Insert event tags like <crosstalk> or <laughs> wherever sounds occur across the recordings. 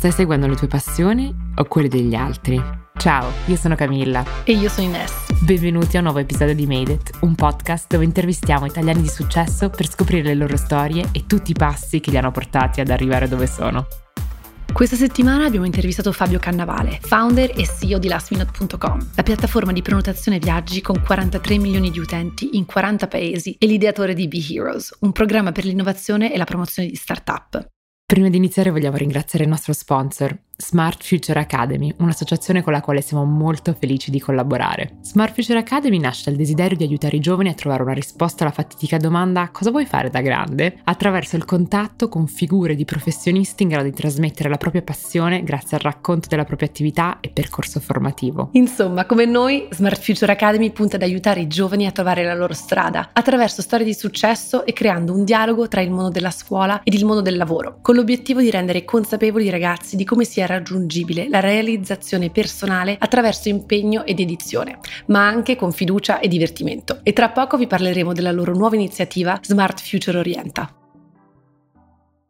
Stai seguendo le tue passioni o quelle degli altri? Ciao, io sono Camilla. E io sono Ines. Benvenuti a un nuovo episodio di Made It, un podcast dove intervistiamo italiani di successo per scoprire le loro storie e tutti i passi che li hanno portati ad arrivare dove sono. Questa settimana abbiamo intervistato Fabio Cannavale, founder e CEO di lastminute.com, la piattaforma di prenotazione viaggi con 43 milioni di utenti in 40 paesi e l'ideatore di Be Heroes, un programma per l'innovazione e la promozione di start-up. Prima di iniziare vogliamo ringraziare il nostro sponsor, Smart Future Academy, un'associazione con la quale siamo molto felici di collaborare. Smart Future Academy nasce dal desiderio di aiutare i giovani a trovare una risposta alla fatidica domanda cosa vuoi fare da grande? attraverso il contatto con figure di professionisti in grado di trasmettere la propria passione grazie al racconto della propria attività e percorso formativo. Insomma, come noi, Smart Future Academy punta ad aiutare i giovani a trovare la loro strada attraverso storie di successo e creando un dialogo tra il mondo della scuola ed il mondo del lavoro, con l'obiettivo di rendere consapevoli i ragazzi di come sia raggiungibile la realizzazione personale attraverso impegno ed edizione, ma anche con fiducia e divertimento. E tra poco vi parleremo della loro nuova iniziativa Smart Future Orienta.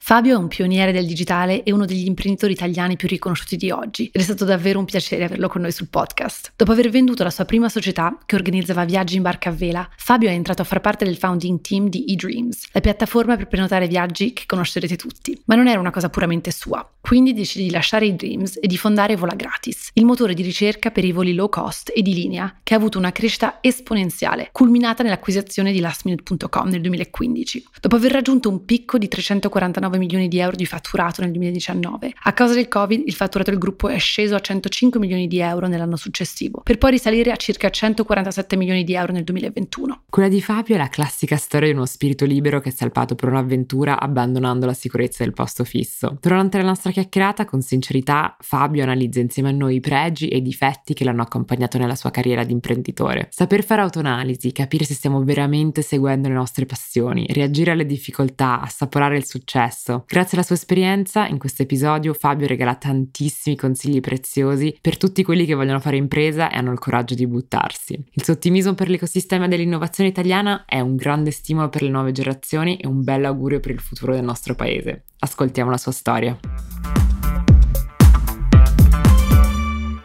Fabio è un pioniere del digitale e uno degli imprenditori italiani più riconosciuti di oggi ed è stato davvero un piacere averlo con noi sul podcast. Dopo aver venduto la sua prima società, che organizzava viaggi in barca a vela, Fabio è entrato a far parte del founding team di eDreams, la piattaforma per prenotare viaggi che conoscerete tutti. Ma non era una cosa puramente sua, quindi decide di lasciare eDreams e di fondare Vola Gratis, il motore di ricerca per i voli low cost e di linea, che ha avuto una crescita esponenziale, culminata nell'acquisizione di lastminute.com nel 2015. Dopo aver raggiunto un picco di 349 milioni di euro di fatturato nel 2019. A causa del Covid il fatturato del gruppo è sceso a 105 milioni di euro nell'anno successivo, per poi risalire a circa 147 milioni di euro nel 2021. Quella di Fabio è la classica storia di uno spirito libero che è salpato per un'avventura abbandonando la sicurezza del posto fisso. Durante la nostra chiacchierata, con sincerità, Fabio analizza insieme a noi i pregi e i difetti che l'hanno accompagnato nella sua carriera di imprenditore. Saper fare autoanalisi, capire se stiamo veramente seguendo le nostre passioni, reagire alle difficoltà, assaporare il successo, successo. Grazie alla sua esperienza, in questo episodio Fabio regala tantissimi consigli preziosi per tutti quelli che vogliono fare impresa e hanno il coraggio di buttarsi. Il suo ottimismo per l'ecosistema dell'innovazione italiana è un grande stimolo per le nuove generazioni e un bel augurio per il futuro del nostro paese. Ascoltiamo la sua storia.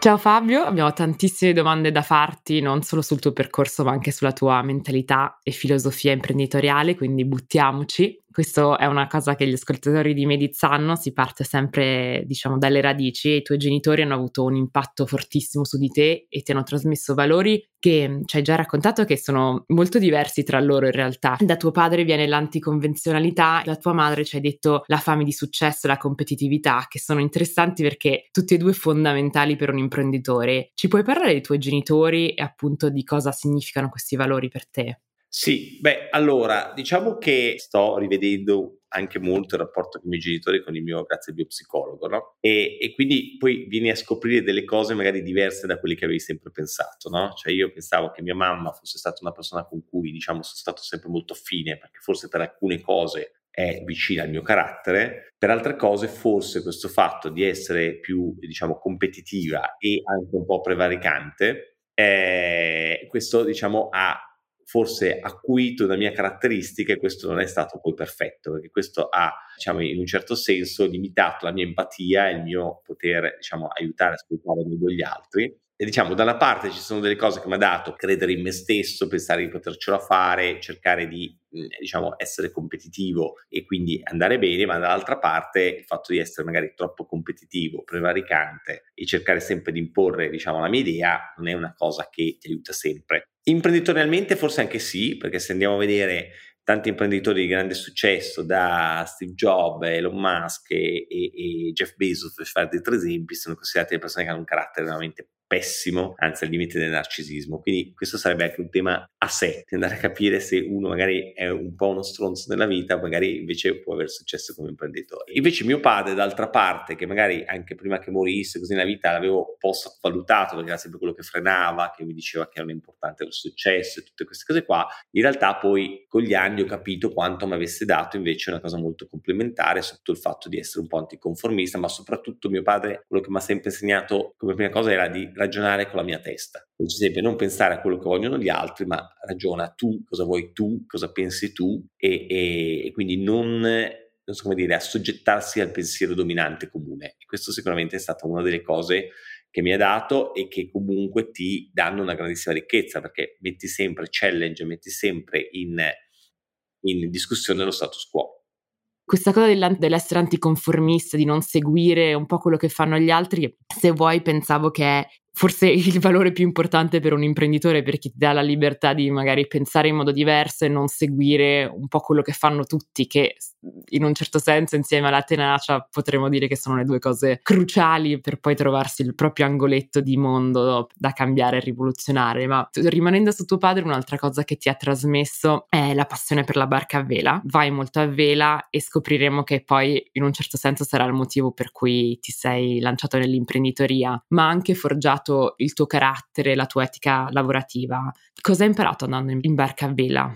Ciao Fabio, abbiamo tantissime domande da farti, non solo sul tuo percorso, ma anche sulla tua mentalità e filosofia imprenditoriale, quindi buttiamoci. Questo è una cosa che gli ascoltatori di Mediz sanno, si parte sempre, diciamo, dalle radici e i tuoi genitori hanno avuto un impatto fortissimo su di te e ti hanno trasmesso valori che ci hai già raccontato che sono molto diversi tra loro in realtà. Da tuo padre viene l'anticonvenzionalità, da tua madre ci hai detto la fame di successo e la competitività, che sono interessanti perché tutti e due fondamentali per un imprenditore. Ci puoi parlare dei tuoi genitori e appunto di cosa significano questi valori per te? Sì, beh, allora, diciamo che sto rivedendo anche molto il rapporto con i miei genitori, con il mio, grazie al mio psicologo, no? E, e, quindi poi vieni a scoprire delle cose magari diverse da quelle che avevi sempre pensato, no? Cioè io pensavo che mia mamma fosse stata una persona con cui, diciamo, sono stato sempre molto affine, perché forse per alcune cose è vicina al mio carattere, per altre cose forse questo fatto di essere più, diciamo, competitiva e anche un po' prevaricante, eh, questo, diciamo, ha forse acuito una mia caratteristica e questo non è stato poi perfetto, perché questo ha, diciamo, in un certo senso limitato la mia empatia e il mio poter, diciamo, aiutare a ascoltare meglio gli altri. E diciamo, da una parte ci sono delle cose che mi ha dato credere in me stesso, pensare di potercelo fare, cercare di, diciamo, essere competitivo e quindi andare bene, ma dall'altra parte il fatto di essere magari troppo competitivo, prevaricante e cercare sempre di imporre, diciamo, la mia idea non è una cosa che ti aiuta sempre. Imprenditorialmente forse anche sì, perché se andiamo a vedere tanti imprenditori di grande successo, da Steve Jobs, Elon Musk e, e, e Jeff Bezos, per fare dei tre esempi, sono considerati le persone che hanno un carattere veramente pessimo, anzi al limite del narcisismo. Quindi questo sarebbe anche un tema a sé, andare a capire se uno magari è un po' uno stronzo nella vita, magari invece può avere successo come imprenditore. Invece mio padre, d'altra parte, che magari anche prima che morisse, così nella vita l'avevo un po' sottovalutato, perché era sempre quello che frenava, che mi diceva che era importante il successo e tutte queste cose qua, in realtà poi con gli anni ho capito quanto mi avesse dato invece una cosa molto complementare sotto il fatto di essere un po' anticonformista, ma soprattutto mio padre, quello che mi ha sempre insegnato come prima cosa era di ragionare con la mia testa. Per esempio, non pensare a quello che vogliono gli altri, ma ragiona tu, cosa vuoi tu, cosa pensi tu e, e, e quindi non non so come dire, assoggettarsi al pensiero dominante comune. E questo sicuramente è stata una delle cose che mi ha dato e che comunque ti danno una grandissima ricchezza perché metti sempre challenge, metti sempre in, in discussione lo status quo questa cosa dell'essere anticonformista, di non seguire un po' quello che fanno gli altri, se vuoi pensavo che forse <laughs> il valore più importante per un imprenditore perché ti dà la libertà di magari pensare in modo diverso e non seguire un po' quello che fanno tutti, che in un certo senso insieme alla tenacia potremmo dire che sono le due cose cruciali per poi trovarsi il proprio angoletto di mondo da cambiare e rivoluzionare. Ma rimanendo su tuo padre, un'altra cosa che ti ha trasmesso è la passione per la barca a vela. Vai molto a vela e scopriremo che poi in un certo senso sarà il motivo per cui ti sei lanciato nell'imprenditoria, ma anche forgiato cambiato il tuo carattere, la tua etica lavorativa? Cosa hai imparato andando in, barca a vela?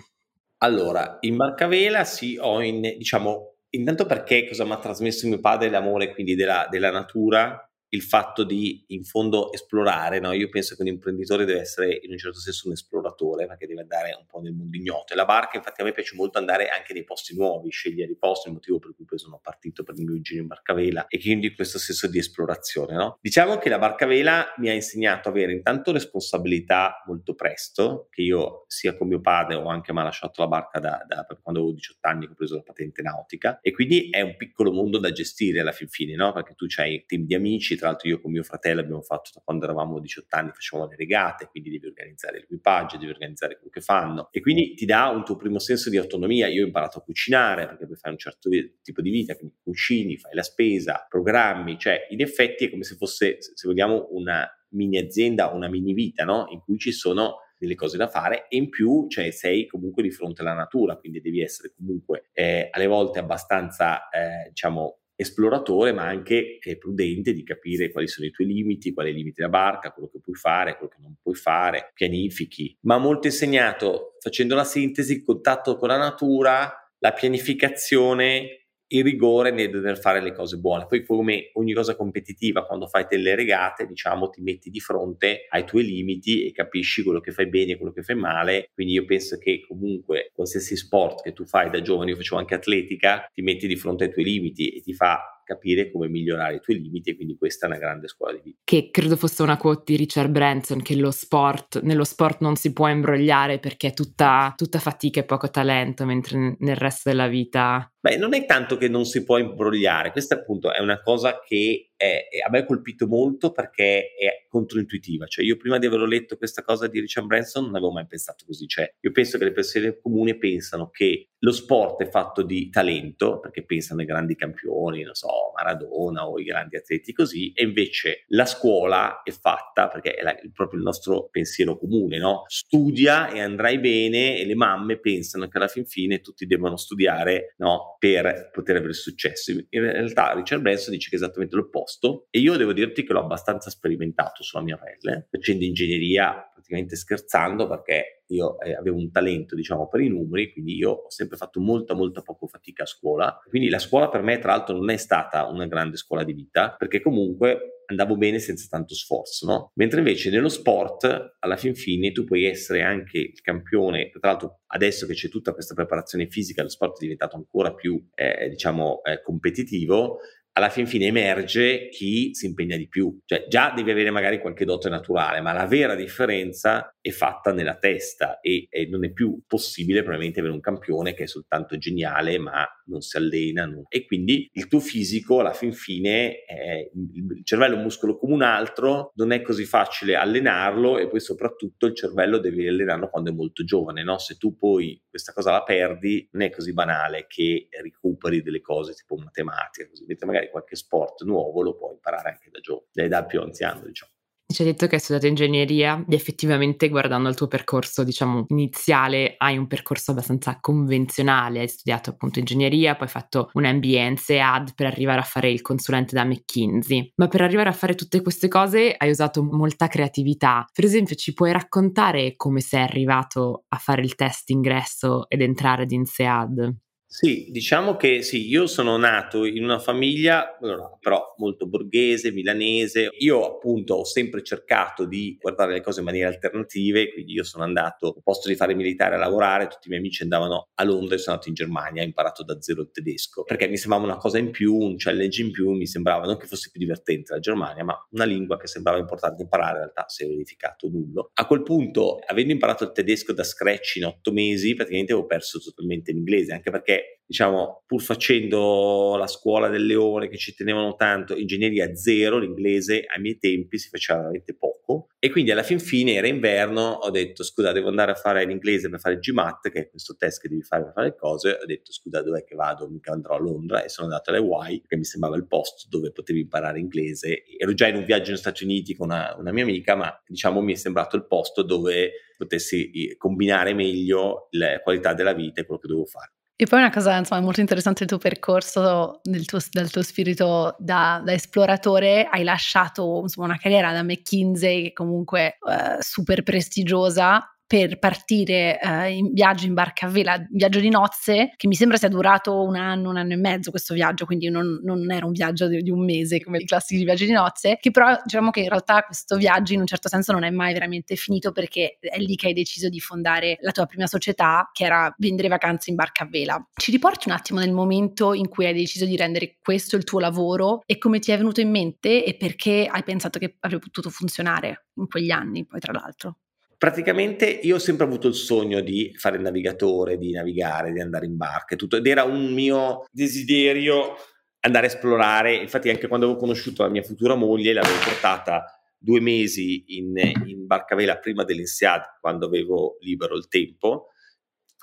Allora, in barca a vela sì, ho in, diciamo, intanto perché cosa mi ha trasmesso mio padre l'amore quindi della, della natura il fatto di in fondo esplorare, no? io penso che un imprenditore deve essere in un certo senso un esploratore perché deve andare un po' nel mondo ignoto e la barca infatti a me piace molto andare anche nei posti nuovi, scegliere i posti, il motivo per cui poi sono partito per il mio giro in barcavela e quindi questo senso di esplorazione. No? Diciamo che la barcavela mi ha insegnato ad avere intanto responsabilità molto presto, che io sia con mio padre ho anche mai lasciato la barca da, da quando avevo 18 anni che ho preso la patente nautica e quindi è un piccolo mondo da gestire alla fin fine, no? perché tu hai team di amici, tra l'altro io con mio fratello abbiamo fatto da quando eravamo 18 anni, facevamo le regate, quindi devi organizzare l'equipaggio, devi organizzare quello che fanno e quindi ti dà un tuo primo senso di autonomia. Io ho imparato a cucinare perché poi fai un certo tipo di vita, quindi cucini, fai la spesa, programmi, cioè in effetti è come se fosse, se vogliamo, una mini azienda, una mini vita, no? In cui ci sono delle cose da fare e in più cioè, sei comunque di fronte alla natura, quindi devi essere comunque eh, alle volte abbastanza, eh, diciamo, esploratore, ma anche eh, prudente di capire quali sono i tuoi limiti, quali limiti della barca, quello che puoi fare, quello che non puoi fare, pianifichi. Ma molto insegnato facendo la sintesi, il contatto con la natura, la pianificazione il rigore nel dover fare le cose buone. Poi come ogni cosa competitiva, quando fai delle regate, diciamo, ti metti di fronte ai tuoi limiti e capisci quello che fai bene e quello che fai male. Quindi io penso che comunque qualsiasi sport che tu fai da giovane, io facevo anche atletica, ti metti di fronte ai tuoi limiti e ti fa capire come migliorare i tuoi limiti e quindi questa è una grande scuola di vita. Che credo fosse una quote di Richard Branson che lo sport, nello sport non si può imbrogliare perché è tutta, tutta fatica e poco talento, mentre nel resto della vita Beh, non è tanto che non si può imbrogliare, questa appunto è una cosa che è, è, a me ha colpito molto perché è controintuitiva, cioè io prima di averlo letto questa cosa di Richard Branson non avevo mai pensato così, cioè io penso che le persone comuni pensano che lo sport è fatto di talento, perché pensano ai grandi campioni, non so, Maradona o i grandi atleti così, e invece la scuola è fatta, perché è la, proprio il nostro pensiero comune, no? Studia e andrai bene e le mamme pensano che alla fin fine tutti devono studiare, no? per poter avere successo. In realtà Richard Branson dice che è esattamente l'opposto e io devo dirti che l'ho abbastanza sperimentato sulla mia pelle, facendo ingegneria praticamente scherzando perché io eh, avevo un talento diciamo per i numeri, quindi io ho sempre fatto molta molta poco fatica a scuola. Quindi la scuola per me tra l'altro non è stata una grande scuola di vita perché comunque andavo bene senza tanto sforzo, no? Mentre invece nello sport, alla fin fine, tu puoi essere anche il campione, tra l'altro adesso che c'è tutta questa preparazione fisica, lo sport è diventato ancora più, eh, diciamo, eh, competitivo, alla fin fine emerge chi si impegna di più. Cioè, già devi avere magari qualche dote naturale, ma la vera differenza è fatta nella testa e, e, non è più possibile probabilmente avere un campione che è soltanto geniale, ma non si allena. Non... E quindi il tuo fisico, alla fin fine, è, il cervello è un muscolo come un altro, non è così facile allenarlo e poi soprattutto il cervello devi allenarlo quando è molto giovane, no? Se tu poi questa cosa la perdi, non è così banale che recuperi delle cose tipo matematica, così, mentre magari qualche sport nuovo lo puoi imparare anche da giovane, da più anziano, diciamo. Ci hai detto che hai studiato ingegneria ed effettivamente guardando il tuo percorso, diciamo, iniziale, hai un percorso abbastanza convenzionale, hai studiato appunto ingegneria, poi hai fatto un MBA in SEAD per arrivare a fare il consulente da McKinsey. Ma per arrivare a fare tutte queste cose hai usato molta creatività. Per esempio, ci puoi raccontare come sei arrivato a fare il test ingresso ed entrare ad INSEAD? Sì, diciamo che sì, io sono nato in una famiglia, allora, però molto borghese, milanese. Io appunto ho sempre cercato di guardare le cose in maniera alternativa, quindi io sono andato, al posto di fare militare a lavorare, tutti i miei amici andavano a Londra e sono andato in Germania, ho imparato da zero il tedesco, perché mi sembrava una cosa in più, un challenge in più, mi sembrava non che fosse più divertente la Germania, ma una lingua che sembrava importante imparare, in realtà si è verificato nullo. A quel punto, avendo imparato il tedesco da scratch in otto mesi, praticamente avevo perso totalmente l'inglese, anche perché diciamo, pur facendo la scuola del leone che ci tenevano tanto, ingegneria zero, l'inglese ai miei tempi si faceva veramente poco. E quindi alla fin fine era inverno, ho detto scusa, devo andare a fare l'inglese per fare il GMAT, che è questo test che devi fare per fare le cose. Ho detto scusa, dov'è che vado? Mica andrò a Londra e sono andato alle Y, che mi sembrava il posto dove potevi imparare inglese. Ero già in un viaggio negli Stati Uniti con una, una mia amica, ma diciamo mi è sembrato il posto dove potessi combinare meglio la qualità della vita e quello che dovevo fare. E poi una cosa insomma, molto interessante del tuo percorso, del tuo, del tuo spirito da, da, esploratore, hai lasciato insomma, una carriera da McKinsey che comunque eh, super prestigiosa per partire eh, in viaggio in barca a vela, viaggio di nozze, che mi sembra sia durato un anno, un anno e mezzo questo viaggio, quindi non, non era un viaggio di, di, un mese come i classici viaggi di nozze, che però diciamo che in realtà questo viaggio in un certo senso non è mai veramente finito perché è lì che hai deciso di fondare la tua prima società che era vendere vacanze in barca a vela. Ci riporti un attimo nel momento in cui hai deciso di rendere questo il tuo lavoro e come ti è venuto in mente e perché hai pensato che avrebbe potuto funzionare in quegli anni, poi tra l'altro? Praticamente io ho sempre avuto il sogno di fare il navigatore, di navigare, di andare in barca e tutto, ed era un mio desiderio andare a esplorare. Infatti, anche quando avevo conosciuto la mia futura moglie, l'avevo portata due mesi in, in barcavela prima dell'INSEAD, quando avevo libero il tempo,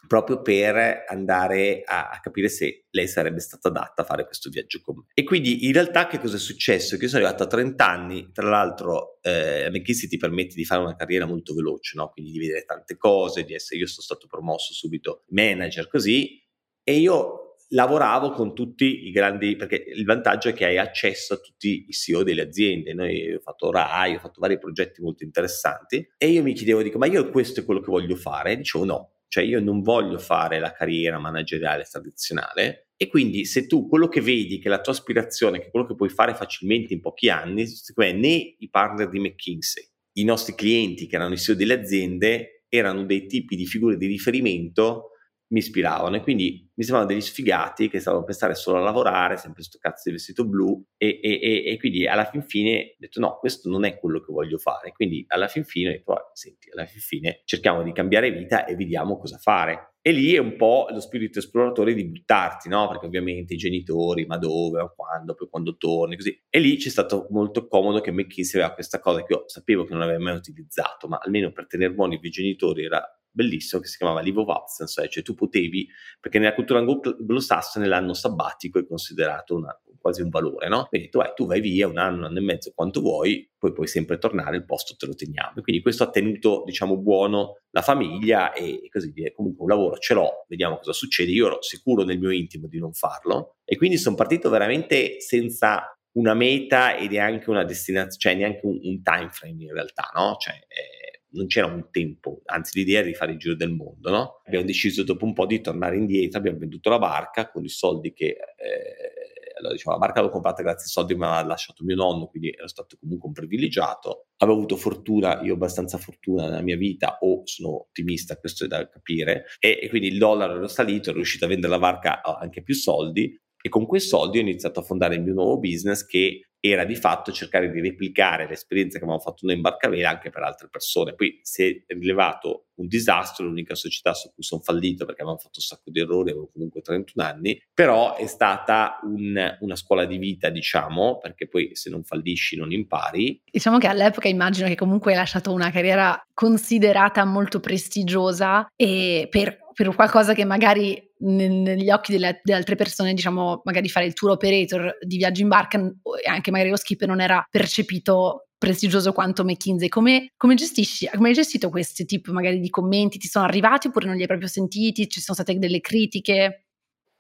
proprio per andare a, a, capire se lei sarebbe stata adatta a fare questo viaggio con me. E quindi in realtà che cosa è successo? Che io sono arrivato a 30 anni, tra l'altro eh, McKinsey ti permette di fare una carriera molto veloce, no? quindi di vedere tante cose, di essere, io sono stato promosso subito manager così, e io lavoravo con tutti i grandi, perché il vantaggio è che hai accesso a tutti i CEO delle aziende. Noi ho fatto RAI, ho fatto vari progetti molto interessanti e io mi chiedevo, dico, ma io questo è quello che voglio fare? E dicevo no, cioè io non voglio fare la carriera manageriale tradizionale e quindi se tu quello che vedi che la tua aspirazione, che quello che puoi fare facilmente in pochi anni, secondo me né i partner di McKinsey, i nostri clienti che erano i CEO delle aziende erano dei tipi di figure di riferimento mi ispiravano e quindi mi sembravano degli sfigati che stavano a pensare solo a lavorare, sempre sto cazzo di vestito blu e, e, e, e, quindi alla fin fine ho detto no, questo non è quello che voglio fare, quindi alla fin fine ho detto ah, senti, alla fin fine cerchiamo di cambiare vita e vediamo cosa fare. E lì è un po' lo spirito esploratore di buttarti, no? Perché ovviamente i genitori, ma dove, ma quando, poi quando torni, così. E lì c'è stato molto comodo che McKinsey aveva questa cosa che io sapevo che non avevo mai utilizzato, ma almeno per tenere buoni i miei genitori era bellissimo che si chiamava Live of Absence, cioè tu potevi, perché nella cultura anglosassone l'anno sabbatico è considerato una, quasi un valore, no? Quindi tu, vai, tu vai via un anno, un anno e mezzo, quanto vuoi, poi puoi sempre tornare, il posto te lo teniamo. quindi questo ha tenuto, diciamo, buono la famiglia e, così via. Comunque un lavoro ce l'ho, vediamo cosa succede. Io ero sicuro nel mio intimo di non farlo e quindi sono partito veramente senza una meta e neanche una destinazione, cioè neanche un, un time frame in realtà, no? Cioè, eh, non c'era un tempo, anzi l'idea era di fare il giro del mondo, no? Abbiamo deciso dopo un po' di tornare indietro, abbiamo venduto la barca con i soldi che... Eh, allora diciamo, la barca l'ho comprata grazie ai soldi che mi aveva lasciato mio nonno, quindi ero stato comunque un privilegiato. Avevo avuto fortuna, io ho abbastanza fortuna nella mia vita, o sono ottimista, questo è da capire, e, e quindi il dollaro era salito, ero riuscito a vendere la barca anche più soldi, e con quei soldi ho iniziato a fondare il mio nuovo business che era di fatto cercare di replicare l'esperienza che avevamo fatto noi in Barcavela anche per altre persone. Poi si è rilevato un disastro, l'unica società su cui sono fallito perché avevamo fatto un sacco di errori, avevo comunque 31 anni, però è stata un, una scuola di vita, diciamo, perché poi se non fallisci non impari. Diciamo che all'epoca immagino che comunque hai lasciato una carriera considerata molto prestigiosa e per per qualcosa che magari negli occhi delle, delle, altre persone, diciamo, magari fare il tour operator di viaggio in barca e anche magari lo skipper non era percepito prestigioso quanto McKinsey. Come, come gestisci, come hai gestito questi tipi magari di commenti? Ti sono arrivati oppure non li hai proprio sentiti? Ci sono state delle critiche?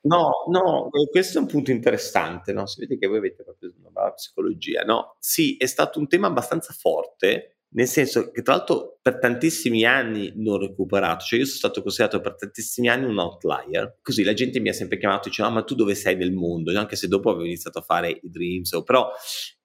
No, no, questo è un punto interessante, no? Si vede che voi avete proprio una psicologia, no? Sì, è stato un tema abbastanza forte nel senso che tra l'altro per tantissimi anni non recuperato, cioè io sono stato considerato per tantissimi anni un outlier, così la gente mi ha sempre chiamato e diceva ah, ma tu dove sei nel mondo, anche se dopo avevo iniziato a fare i dreams, però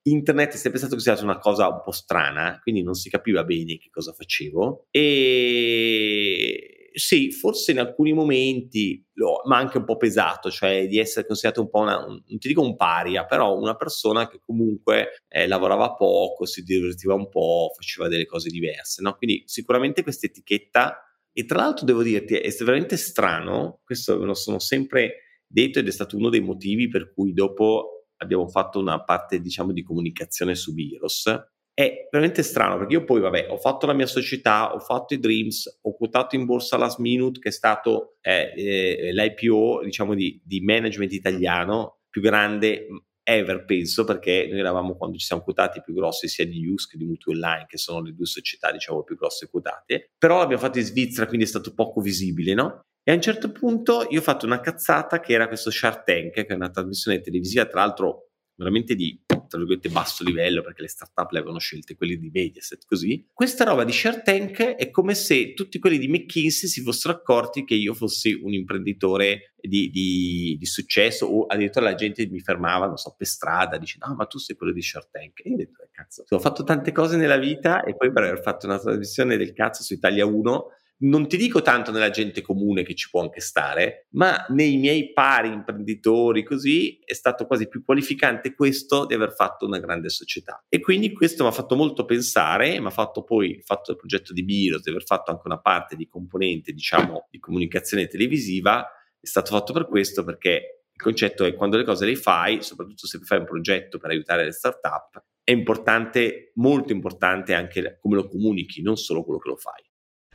internet è sempre stato considerato una cosa un po' strana, quindi non si capiva bene che cosa facevo. E sì, forse in alcuni momenti, lo, ma anche un po' pesato, cioè di essere considerato un po' una, un, non ti dico un paria, però una persona che comunque eh, lavorava poco, si divertiva un po', faceva delle cose diverse, no? Quindi sicuramente questa etichetta, e tra l'altro devo dirti, è veramente strano, questo me lo sono sempre detto ed è stato uno dei motivi per cui dopo abbiamo fatto una parte, diciamo, di comunicazione su Virus, è veramente strano perché io poi, vabbè, ho fatto la mia società, ho fatto i Dreams, ho quotato in borsa Last Minute, che è stato eh, eh, l'IPO, diciamo, di, di, management italiano più grande ever, penso, perché noi eravamo quando ci siamo quotati più grossi sia di Use che di Mutual Line, che sono le due società, diciamo, più grosse quotate. Però l'abbiamo fatto in Svizzera, quindi è stato poco visibile, no? E a un certo punto io ho fatto una cazzata che era questo Shark Tank, che è una trasmissione televisiva, tra l'altro veramente di tra virgolette basso livello perché le startup le avevano scelte quelli di Mediaset così. Questa roba di Shark Tank è come se tutti quelli di McKinsey si fossero accorti che io fossi un imprenditore di, di, di successo o addirittura la gente mi fermava non so per strada dicendo ah ma tu sei quello di Shark Tank. E io ho detto eh, cazzo ho fatto tante cose nella vita e poi per aver fatto una trasmissione del cazzo su Italia 1 non ti dico tanto nella gente comune che ci può anche stare, ma nei miei pari imprenditori così è stato quasi più qualificante questo di aver fatto una grande società. E quindi questo mi ha fatto molto pensare, mi ha fatto poi il fatto del progetto di Biros, di aver fatto anche una parte di componente, diciamo, di comunicazione televisiva, è stato fatto per questo perché il concetto è quando le cose le fai, soprattutto se fai un progetto per aiutare le start-up, è importante, molto importante anche come lo comunichi, non solo quello che lo fai.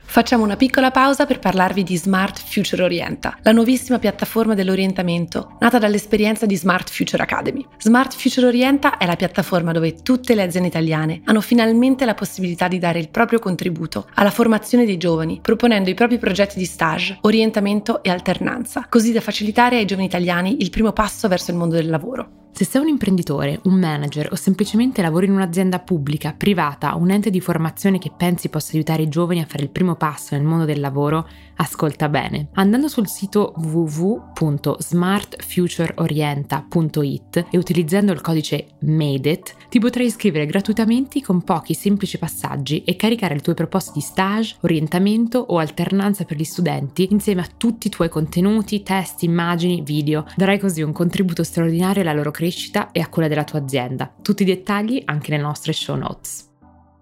Facciamo una piccola pausa per parlarvi di Smart Future Orienta, la nuovissima piattaforma dell'orientamento nata dall'esperienza di Smart Future Academy. Smart Future Orienta è la piattaforma dove tutte le aziende italiane hanno finalmente la possibilità di dare il proprio contributo alla formazione dei giovani, proponendo i propri progetti di stage, orientamento e alternanza, così da facilitare ai giovani italiani il primo passo verso il mondo del lavoro. Se sei un imprenditore, un manager o semplicemente lavori in un'azienda pubblica, privata un ente di formazione che pensi possa aiutare i giovani a fare il primo passo nel mondo del lavoro, ascolta bene. Andando sul sito www.smartfutureorienta.it e utilizzando il codice MADEIT, ti potrai iscrivere gratuitamente con pochi semplici passaggi e caricare le tue proposte di stage, orientamento o alternanza per gli studenti insieme a tutti i tuoi contenuti, testi, immagini, video. Darai così un contributo straordinario alla loro crescita e a quella della tua azienda. Tutti i dettagli anche nelle nostre show notes.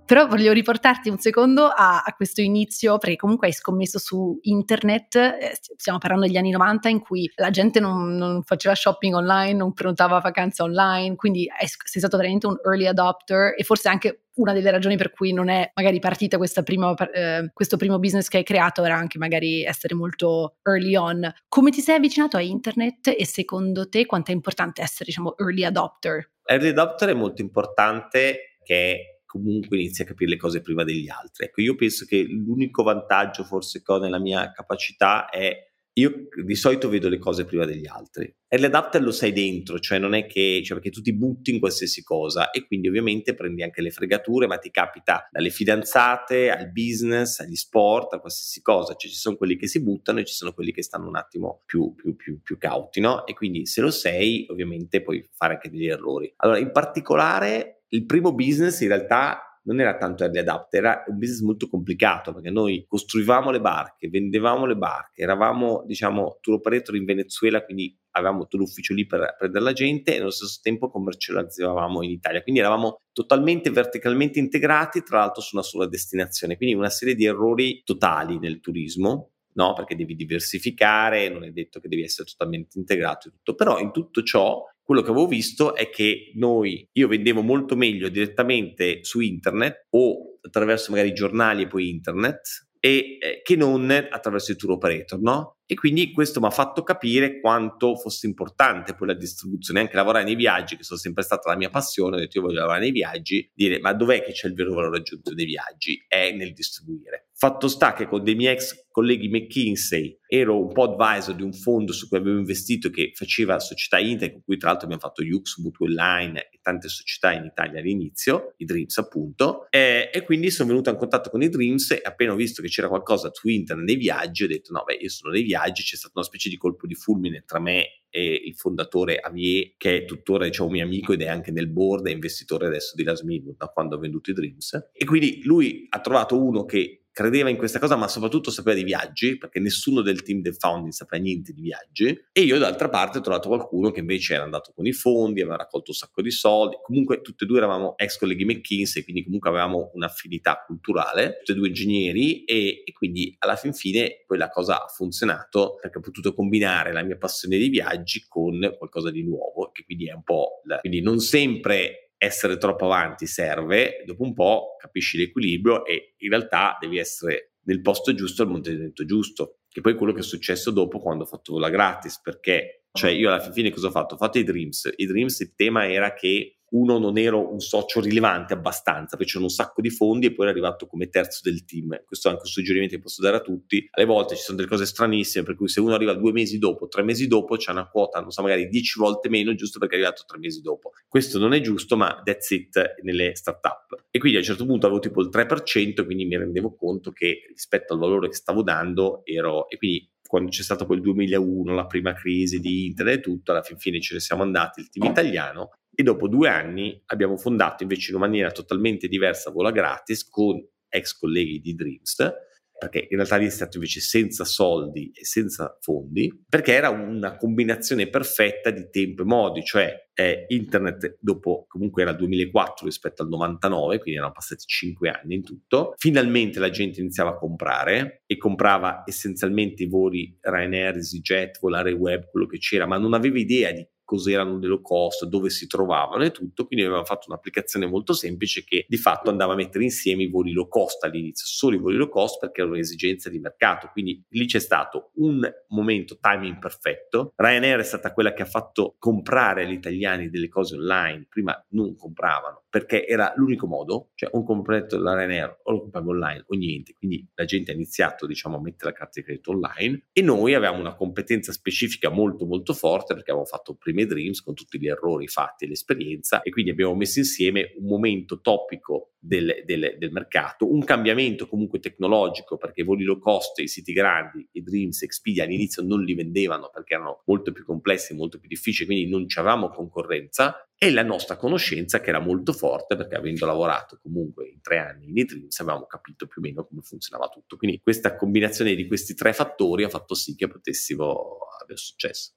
Però voglio riportarti un secondo a, a, questo inizio, perché comunque hai scommesso su internet, eh, stiamo parlando degli anni 90 in cui la gente non, non, faceva shopping online, non prenotava vacanze online, quindi sei stato veramente un early adopter e forse anche una delle ragioni per cui non è magari partita prima, eh, questo primo business che hai creato era anche magari essere molto early on. Come ti sei avvicinato a internet e secondo te quanto è importante essere diciamo early adopter? Early adopter è molto importante che comunque inizi a capire le cose prima degli altri. Ecco, io penso che l'unico vantaggio forse che ho nella mia capacità è io di solito vedo le cose prima degli altri. E l'adapter lo sai dentro, cioè non è che, cioè perché tu ti butti in qualsiasi cosa e quindi ovviamente prendi anche le fregature, ma ti capita dalle fidanzate al business, agli sport, a qualsiasi cosa. Cioè ci sono quelli che si buttano e ci sono quelli che stanno un attimo più, più, più, più cauti, no? E quindi se lo sei, ovviamente puoi fare anche degli errori. Allora, in particolare, il primo business in realtà non era tanto early adapter, era un business molto complicato perché noi costruivamo le barche, vendevamo le barche, eravamo diciamo tour operator in Venezuela, quindi avevamo tutto l'ufficio lì per prendere la gente e nello stesso tempo commercializzavamo in Italia, quindi eravamo totalmente verticalmente integrati tra l'altro su una sola destinazione, quindi una serie di errori totali nel turismo no? Perché devi diversificare, non è detto che devi essere totalmente integrato e tutto. Però in tutto ciò, quello che avevo visto è che noi, io vendevo molto meglio direttamente su internet o attraverso magari giornali e poi internet, e, eh, che non attraverso il tour operator, no? E quindi questo mi ha fatto capire quanto fosse importante poi la distribuzione, anche lavorare nei viaggi, che sono sempre stata la mia passione, ho detto io voglio lavorare nei viaggi, dire ma dov'è che c'è il vero valore aggiunto dei viaggi? È nel distribuire. Fatto sta che con dei miei ex colleghi McKinsey ero un po' advisor di un fondo su cui avevo investito che faceva società internet, con cui tra l'altro abbiamo fatto Yux, Mutual Line e tante società in Italia all'inizio, i Dreams appunto, e, e, quindi sono venuto in contatto con i Dreams e appena ho visto che c'era qualcosa su internet nei viaggi ho detto no beh io sono nei viaggi, c'è stata una specie di colpo di fulmine tra me e il fondatore Avier che è tuttora diciamo mio amico ed è anche nel board, è investitore adesso di Last Minute da quando ho venduto i Dreams. E quindi lui ha trovato uno che credeva in questa cosa, ma soprattutto sapeva di viaggi, perché nessuno del team del founding sapeva niente di viaggi. E io, d'altra parte, ho trovato qualcuno che invece era andato con i fondi, aveva raccolto un sacco di soldi. Comunque, tutti e due eravamo ex colleghi McKinsey, quindi comunque avevamo un'affinità culturale, tutti e due ingegneri, e, e quindi alla fin fine poi la cosa ha funzionato perché ho potuto combinare la mia passione di viaggi con qualcosa di nuovo, che quindi è un po'. La, quindi non sempre essere troppo avanti serve, dopo un po' capisci l'equilibrio e in realtà devi essere nel posto giusto al momento giusto, che poi è quello che è successo dopo quando ho fatto vola gratis, perché cioè io alla fine cosa ho fatto? Ho fatto i Dreams, i Dreams il tema era che uno non ero un socio rilevante abbastanza, c'erano un sacco di fondi e poi ero arrivato come terzo del team. Questo è anche un suggerimento che posso dare a tutti. Alle volte ci sono delle cose stranissime, per cui se uno arriva due mesi dopo, tre mesi dopo, c'è una quota, non so, magari dieci volte meno, giusto perché è arrivato tre mesi dopo. Questo non è giusto, ma that's it nelle startup. E quindi a un certo punto avevo tipo il 3%, quindi mi rendevo conto che rispetto al valore che stavo dando ero... E quindi quando c'è stato quel 2001, la prima crisi di internet e tutto, alla fin fine ce ne siamo andati, il team italiano, e dopo due anni abbiamo fondato invece in una maniera totalmente diversa Vola Gratis con ex colleghi di Dreams, perché in realtà lì è stato invece senza soldi e senza fondi, perché era una combinazione perfetta di tempo e modi, cioè eh, internet dopo comunque era il 2004 rispetto al 99, quindi erano passati 5 anni in tutto, finalmente la gente iniziava a comprare e comprava essenzialmente i voli Ryanair, EasyJet, volare web, quello che c'era, ma non aveva idea di cos'erano le low cost, dove si trovavano e tutto, quindi avevamo fatto un'applicazione molto semplice che di fatto andava a mettere insieme i voli low cost all'inizio, solo i voli low cost perché era un'esigenza di mercato, quindi lì c'è stato un momento timing perfetto, Ryanair è stata quella che ha fatto comprare agli italiani delle cose online, prima non compravano perché era l'unico modo, cioè un completo la Ryanair o lo compravi online o niente, quindi la gente ha iniziato diciamo a mettere la carta di credito online e noi avevamo una competenza specifica molto molto forte perché avevamo fatto prima i Dreams con tutti gli errori fatti e l'esperienza e quindi abbiamo messo insieme un momento topico del, del, del, mercato, un cambiamento comunque tecnologico perché i voli low cost, i siti grandi, i Dreams, Expedia all'inizio non li vendevano perché erano molto più complessi, molto più difficili, quindi non avevamo concorrenza e la nostra conoscenza che era molto forte perché avendo lavorato comunque in tre anni in Etrims avevamo capito più o meno come funzionava tutto. Quindi questa combinazione di questi tre fattori ha fatto sì che potessimo avere successo.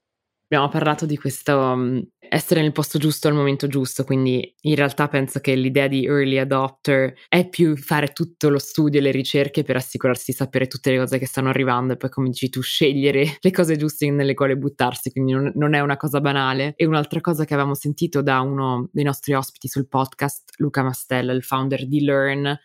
Abbiamo parlato di questo um, essere nel posto giusto al momento giusto, quindi in realtà penso che l'idea di early adopter è più fare tutto lo studio e le ricerche per assicurarsi di sapere tutte le cose che stanno arrivando e poi come dici tu scegliere <laughs> le cose giuste nelle quali buttarsi, quindi non, non è una cosa banale. E un'altra cosa che avevamo sentito da uno dei nostri ospiti sul podcast, Luca Mastella, il founder di Learn,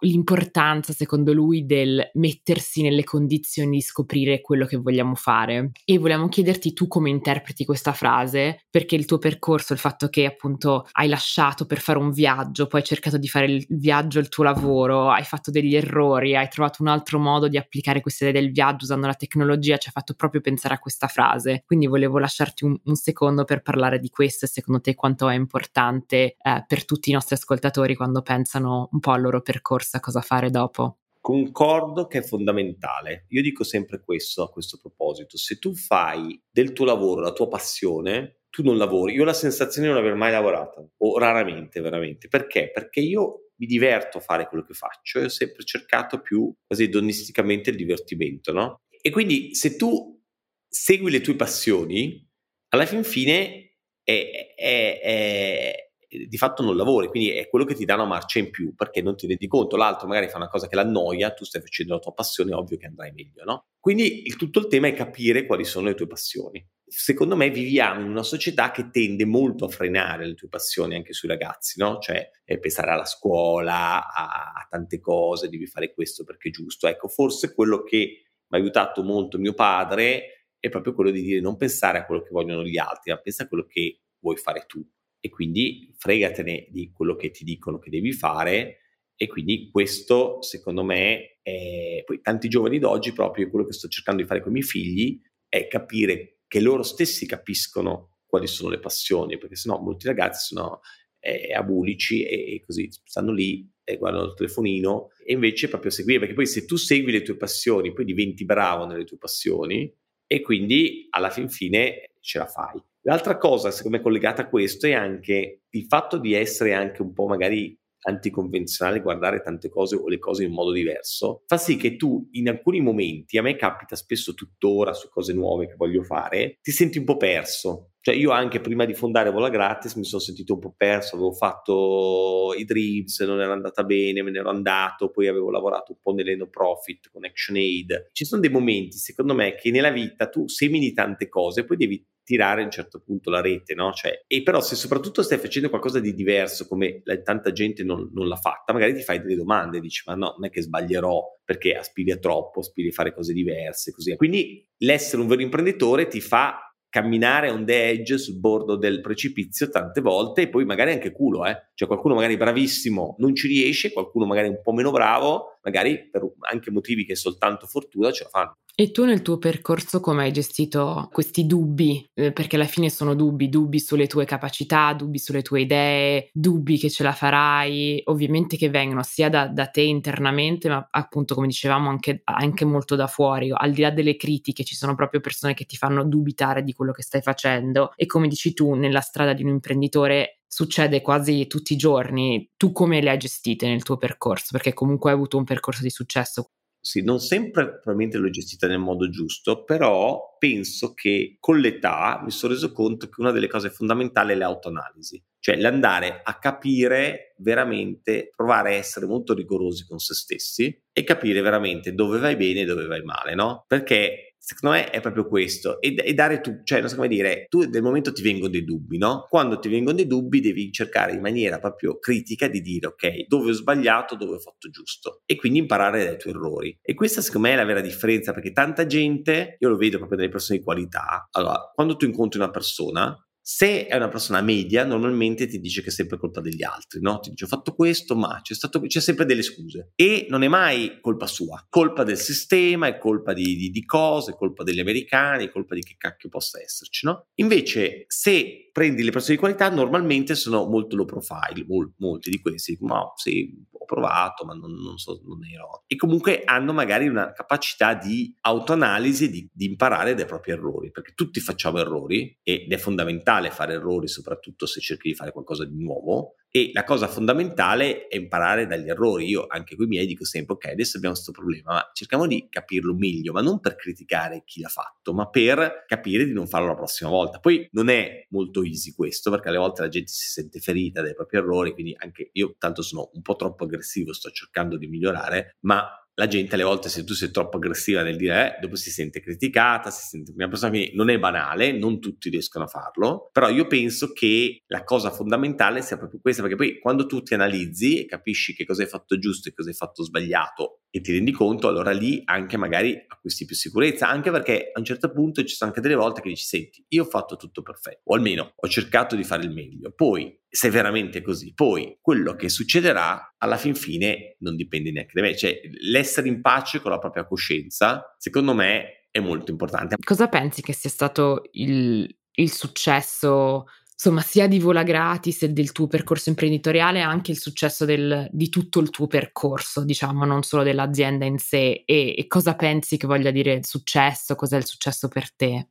l'importanza, secondo lui, del mettersi nelle condizioni di scoprire quello che vogliamo fare. E vogliamo chiederti tu come interpreti questa frase, perché il tuo percorso, il fatto che appunto hai lasciato per fare un viaggio, poi hai cercato di fare il viaggio il tuo lavoro, hai fatto degli errori, hai trovato un altro modo di applicare questa idea del viaggio usando la tecnologia, ci ha fatto proprio pensare a questa frase. Quindi volevo lasciarti un, un secondo per parlare di questo e secondo te quanto è importante eh, per tutti i nostri ascoltatori quando pensano un po' al loro percorso, a cosa fare dopo. Concordo che è fondamentale. Io dico sempre questo a questo proposito. Se tu fai del tuo lavoro la tua passione, tu non lavori. Io ho la sensazione di non aver mai lavorato, o raramente veramente. Perché? Perché io mi diverto a fare quello che faccio e ho sempre cercato più quasi donisticamente il divertimento, no? E quindi se tu segui le tue passioni, alla fin fine è, è, è, di fatto non lavori, quindi è quello che ti dà una marcia in più perché non ti rendi conto. L'altro magari fa una cosa che l'annoia, tu stai facendo la tua passione, è ovvio che andrai meglio, no? Quindi il, tutto il tema è capire quali sono le tue passioni. Secondo me viviamo in una società che tende molto a frenare le tue passioni anche sui ragazzi, no? Cioè eh, pensare alla scuola, a, a tante cose, devi fare questo perché è giusto. Ecco, forse quello che mi ha aiutato molto mio padre è proprio quello di dire non pensare a quello che vogliono gli altri, ma pensa a quello che vuoi fare tu. E quindi fregatene di quello che ti dicono che devi fare. E quindi questo, secondo me, è... poi tanti giovani d'oggi, proprio quello che sto cercando di fare con i miei figli, è capire che loro stessi capiscono quali sono le passioni, perché sennò molti ragazzi sono eh, abulici e, e, così stanno lì e guardano il telefonino e invece proprio seguire, perché poi se tu segui le tue passioni, poi diventi bravo nelle tue passioni e quindi alla fin fine ce la fai. L'altra cosa, secondo me, collegata a questo è anche il fatto di essere anche un po' magari anticonvenzionale, guardare tante cose o le cose in modo diverso, fa sì che tu in alcuni momenti, a me capita spesso tuttora su cose nuove che voglio fare, ti senti un po' perso. Cioè io anche prima di fondare Vola Gratis mi sono sentito un po' perso, avevo fatto i Dreams, non era andata bene, me ne ero andato, poi avevo lavorato un po' nelle no profit con ActionAid. Ci sono dei momenti, secondo me, che nella vita tu semini tante cose, poi devi tirare a un certo punto la rete, no? Cioè, e però se soprattutto stai facendo qualcosa di diverso come la, tanta gente non, non, l'ha fatta, magari ti fai delle domande, dici ma no, non è che sbaglierò perché aspiri a troppo, aspiri a fare cose diverse, così. Quindi l'essere un vero imprenditore ti fa camminare on the edge sul bordo del precipizio tante volte e poi magari anche culo, eh? Cioè qualcuno magari bravissimo non ci riesce, qualcuno magari un po' meno bravo, magari per anche motivi che soltanto fortuna ce la fanno. E tu nel tuo percorso come hai gestito questi dubbi? Eh, perché alla fine sono dubbi, dubbi sulle tue capacità, dubbi sulle tue idee, dubbi che ce la farai, ovviamente che vengono sia da, da te internamente, ma appunto come dicevamo anche, anche, molto da fuori, al di là delle critiche ci sono proprio persone che ti fanno dubitare di quello che stai facendo e come dici tu nella strada di un imprenditore succede quasi tutti i giorni, tu come le hai gestite nel tuo percorso? Perché comunque hai avuto un percorso di successo sì, non sempre probabilmente l'ho gestita nel modo giusto, però penso che con l'età mi sono reso conto che una delle cose fondamentali è l'autoanalisi, cioè l'andare a capire veramente, provare a essere molto rigorosi con se stessi e capire veramente dove vai bene e dove vai male, no? Perché secondo me è proprio questo e, e, dare tu, cioè non so come dire, tu nel momento ti vengono dei dubbi, no? Quando ti vengono dei dubbi devi cercare in maniera proprio critica di dire ok, dove ho sbagliato, dove ho fatto giusto e quindi imparare dai tuoi errori. E questa secondo me è la vera differenza perché tanta gente, io lo vedo proprio nelle persone di qualità, allora quando tu incontri una persona se è una persona media, normalmente ti dice che è sempre colpa degli altri, no? Ti dice ho fatto questo, ma c'è, stato, c'è sempre delle scuse. E non è mai colpa sua, colpa del sistema, è colpa di, di, di cose, è colpa degli americani, è colpa di che cacchio possa esserci, no? Invece, se prendi le persone di qualità, normalmente sono molto low profile, mol, molti di questi, ma sì, ho provato, ma non, non, so, non ero. E comunque hanno magari una capacità di autoanalisi, di, di imparare dai propri errori, perché tutti facciamo errori ed è fondamentale fare errori, soprattutto se cerchi di fare qualcosa di nuovo. E la cosa fondamentale è imparare dagli errori. Io anche qui mi dico sempre, ok, adesso abbiamo questo problema, ma cerchiamo di capirlo meglio, ma non per criticare chi l'ha fatto, ma per capire di non farlo la prossima volta. Poi non è molto easy questo, perché alle volte la gente si sente ferita dai propri errori, quindi anche io tanto sono un po' troppo aggressivo, sto cercando di migliorare, ma la gente alle volte se tu sei troppo aggressiva nel dire eh, dopo si sente criticata, si sente una persona che non è banale, non tutti riescono a farlo, però io penso che la cosa fondamentale sia proprio questa, perché poi quando tu ti analizzi e capisci che cosa hai fatto giusto e cosa hai fatto sbagliato e ti rendi conto, allora lì anche magari acquisti più sicurezza, anche perché a un certo punto ci sono anche delle volte che dici senti, io ho fatto tutto perfetto, o almeno ho cercato di fare il meglio, poi se è veramente così. Poi quello che succederà alla fin fine non dipende neanche da me, cioè l'essere in pace con la propria coscienza, secondo me è molto importante. Cosa pensi che sia stato il, il successo, insomma, sia di Vola Gratis e del tuo percorso imprenditoriale, anche il successo del, di tutto il tuo percorso, diciamo, non solo dell'azienda in sé? E, e cosa pensi che voglia dire successo? Cos'è il successo per te?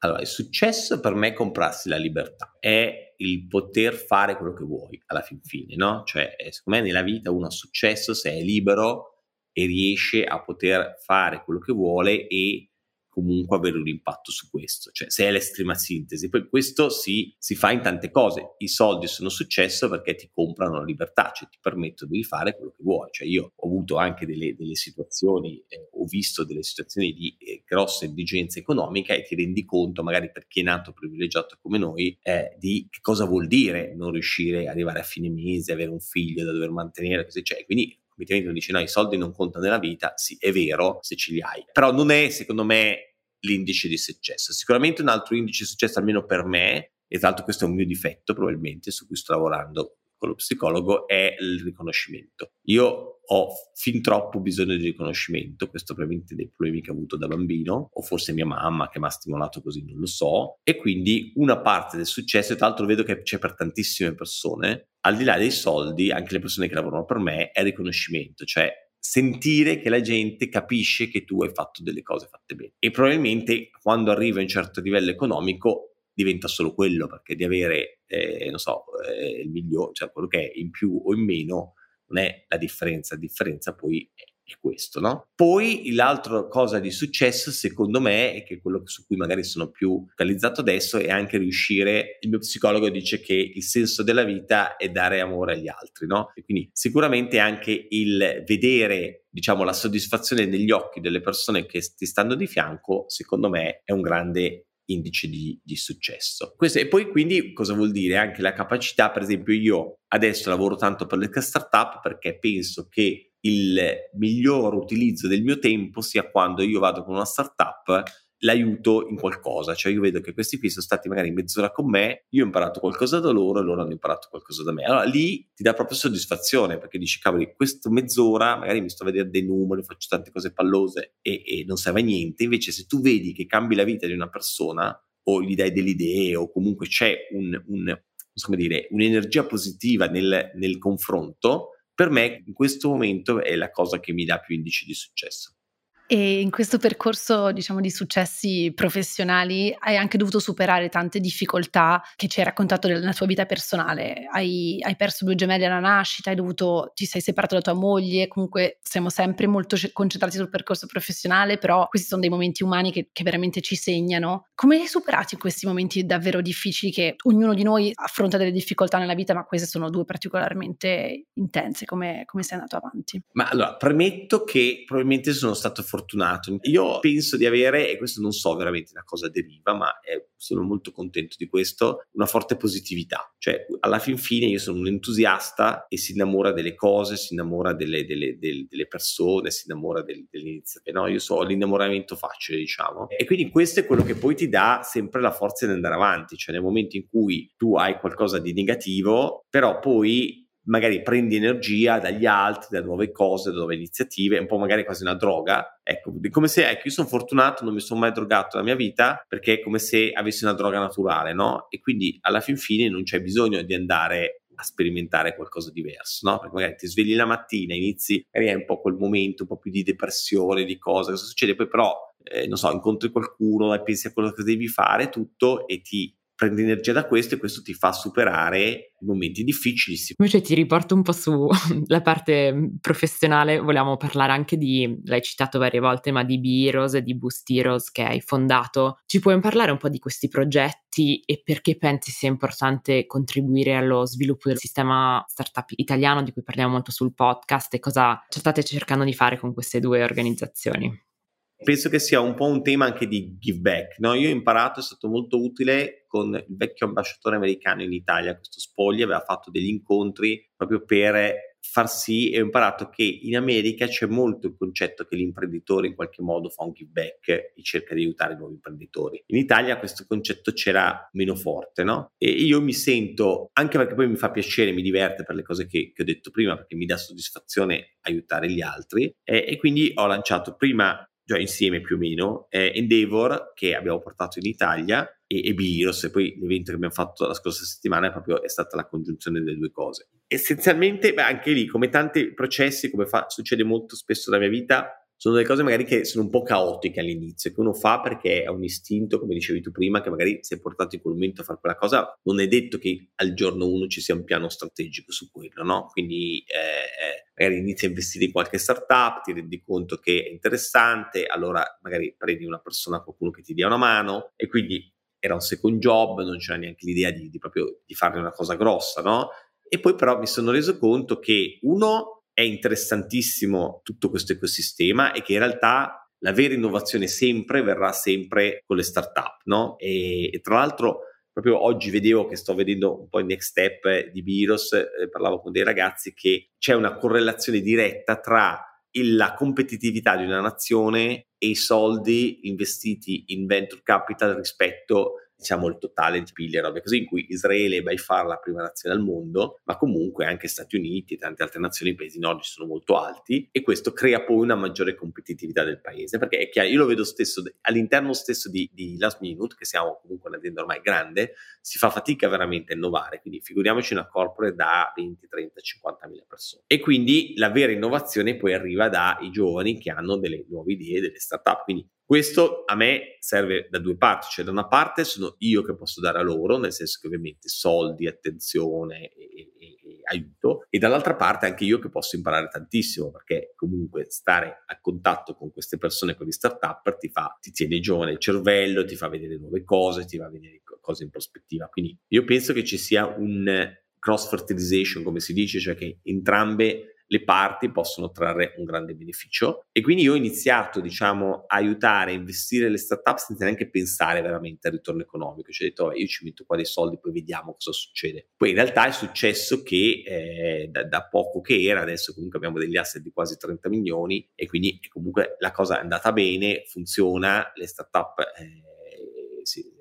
Allora, il successo per me è comprarsi la libertà, è il poter fare quello che vuoi alla fin fine, no? Cioè, eh, secondo me nella vita uno ha successo se è libero e riesce a poter fare quello che vuole e comunque avere un impatto su questo, cioè se è l'estrema sintesi. Poi questo si, si, fa in tante cose. I soldi sono successo perché ti comprano la libertà, cioè ti permettono di fare quello che vuoi. Cioè io ho avuto anche delle, delle situazioni, eh, ho visto delle situazioni di eh, grossa indigenza economica e ti rendi conto, magari per chi è nato privilegiato come noi, eh, di cosa vuol dire non riuscire ad arrivare a fine mese, avere un figlio da dover mantenere, così. Cioè, quindi effettivamente uno dice no, i soldi non contano nella vita, sì, è vero se ce li hai, però non è secondo me l'indice di successo. Sicuramente un altro indice di successo, almeno per me, e tra l'altro questo è un mio difetto probabilmente su cui sto lavorando con lo psicologo, è il riconoscimento. Io ho fin troppo bisogno di riconoscimento, questo probabilmente dei problemi che ho avuto da bambino, o forse mia mamma che mi ha stimolato così, non lo so, e quindi una parte del successo, e tra l'altro vedo che c'è per tantissime persone, al di là dei soldi, anche le persone che lavorano per me, è riconoscimento, cioè sentire che la gente capisce che tu hai fatto delle cose fatte bene. E probabilmente quando arriva a un certo livello economico diventa solo quello, perché di avere, eh, non so, eh, il migliore, cioè quello che è in più o in meno, non è la differenza, la differenza poi è, questo, no? Poi l'altra cosa di successo, secondo me, e che è quello su cui magari sono più focalizzato adesso, è anche riuscire, il mio psicologo dice che il senso della vita è dare amore agli altri, no? E quindi sicuramente anche il vedere diciamo la soddisfazione negli occhi delle persone che ti stanno di fianco, secondo me è un grande indice di, di successo. Questo, e poi quindi cosa vuol dire? Anche la capacità, per esempio io adesso lavoro tanto per le startup perché penso che il miglior utilizzo del mio tempo sia quando io vado con una startup l'aiuto in qualcosa, cioè io vedo che questi qui sono stati magari mezz'ora con me, io ho imparato qualcosa da loro e loro hanno imparato qualcosa da me. Allora lì ti dà proprio soddisfazione perché dici cavoli, questa mezz'ora magari mi sto a vedere dei numeri, faccio tante cose pallose e, e non serve a niente, invece se tu vedi che cambi la vita di una persona o gli dai delle idee o comunque c'è un, un, dire, un'energia positiva nel, nel confronto, per me in questo momento è la cosa che mi dà più indici di successo. E in questo percorso, diciamo, di successi professionali hai anche dovuto superare tante difficoltà che ci hai raccontato nella tua vita personale. Hai, hai perso due gemelli alla nascita, hai dovuto, ti sei separato da tua moglie, comunque siamo sempre molto concentrati sul percorso professionale, però questi sono dei momenti umani che, che veramente ci segnano. Come hai superato questi momenti davvero difficili che ognuno di noi affronta delle difficoltà nella vita, ma queste sono due particolarmente intense? Come, come sei andato avanti? Ma allora, premetto che probabilmente sono stato fortunato fortunato. Io penso di avere, e questo non so veramente da cosa deriva, ma è, sono molto contento di questo, una forte positività. Cioè, alla fin fine io sono un entusiasta e si innamora delle cose, si innamora delle, delle, delle, delle persone, si innamora del, dell'iniziativa. No? Io so l'innamoramento facile, diciamo. E quindi questo è quello che poi ti dà sempre la forza di andare avanti. Cioè, nel momento in cui tu hai qualcosa di negativo, però poi magari prendi energia dagli altri, da nuove cose, da nuove iniziative, un po' magari quasi una droga. Ecco, come se, ecco, io sono fortunato, non mi sono mai drogato nella mia vita perché è come se avessi una droga naturale, no? E quindi alla fin fine non c'è bisogno di andare a sperimentare qualcosa di diverso, no? Perché magari ti svegli la mattina, inizi, magari un po' quel momento, un po' più di depressione, di cose, cosa succede? Poi però, eh, non so, incontri qualcuno e pensi a quello che devi fare, tutto, e ti prendi energia da questo e questo ti fa superare momenti difficili. Invece ti riporto un po' sulla <laughs> parte professionale, vogliamo parlare anche di, l'hai citato varie volte, ma di B-Heroes e di Boost Heroes che hai fondato. Ci puoi parlare un po' di questi progetti e perché pensi sia importante contribuire allo sviluppo del sistema startup italiano di cui parliamo molto sul podcast e cosa state cercando di fare con queste due organizzazioni? Penso che sia un po' un tema anche di give back. No? Io ho imparato, è stato molto utile con il vecchio ambasciatore americano in Italia, questo Spogli, aveva fatto degli incontri proprio per far sì e ho imparato che in America c'è molto il concetto che l'imprenditore in qualche modo fa un give back e cerca di aiutare i nuovi imprenditori. In Italia questo concetto c'era meno forte, no? E io mi sento, anche perché poi mi fa piacere, mi diverte per le cose che, che ho detto prima, perché mi dà soddisfazione aiutare gli altri e, e quindi ho lanciato prima già insieme più o meno, è Endeavor che abbiamo portato in Italia e, e Biros e poi l'evento che abbiamo fatto la scorsa settimana è proprio è stata la congiunzione delle due cose. Essenzialmente, beh, anche lì, come tanti processi, come fa, succede molto spesso nella mia vita, sono delle cose magari che sono un po' caotiche all'inizio, che uno fa perché è un istinto, come dicevi tu prima, che magari si è portato in quel momento a fare quella cosa, non è detto che al giorno uno ci sia un piano strategico su quello, no? Quindi eh, magari inizi a investire in qualche startup, ti rendi conto che è interessante, allora magari prendi una persona, qualcuno che ti dia una mano e quindi era un second job, non c'era neanche l'idea di, di proprio di farne una cosa grossa, no? E poi però mi sono reso conto che uno è interessantissimo tutto questo ecosistema e che in realtà la vera innovazione sempre verrà sempre con le startup, no? E, e tra l'altro proprio oggi vedevo che sto vedendo un po' il next step di Biros, eh, parlavo con dei ragazzi che c'è una correlazione diretta tra la competitività di una nazione e i soldi investiti in venture capital rispetto diciamo il totale di PIL e robe così, in cui Israele è by far la prima nazione al mondo, ma comunque anche Stati Uniti e tante altre nazioni, i paesi nordici sono molto alti e questo crea poi una maggiore competitività del paese, perché è chiaro, io lo vedo stesso all'interno stesso di, di Last Minute, che siamo comunque un'azienda ormai grande, si fa fatica veramente a innovare, quindi figuriamoci una corporate da 20, 30, 50 mila persone. E quindi la vera innovazione poi arriva dai giovani che hanno delle nuove idee, delle startup, quindi questo a me serve da due parti, cioè da una parte sono io che posso dare a loro, nel senso che ovviamente soldi, attenzione e, e, e aiuto, e dall'altra parte anche io che posso imparare tantissimo, perché comunque stare a contatto con queste persone, con gli start-up, ti, fa, ti tiene giovane il cervello, ti fa vedere nuove cose, ti fa vedere cose in prospettiva. Quindi io penso che ci sia un cross fertilization, come si dice, cioè che entrambe le parti possono trarre un grande beneficio. E quindi io ho iniziato, diciamo, a aiutare a investire le startup senza neanche pensare veramente al ritorno economico. Cioè, ho detto, io ci metto qua dei soldi, poi vediamo cosa succede. Poi in realtà è successo che eh, da, da, poco che era, adesso comunque abbiamo degli asset di quasi 30 milioni e quindi comunque la cosa è andata bene, funziona, le startup eh,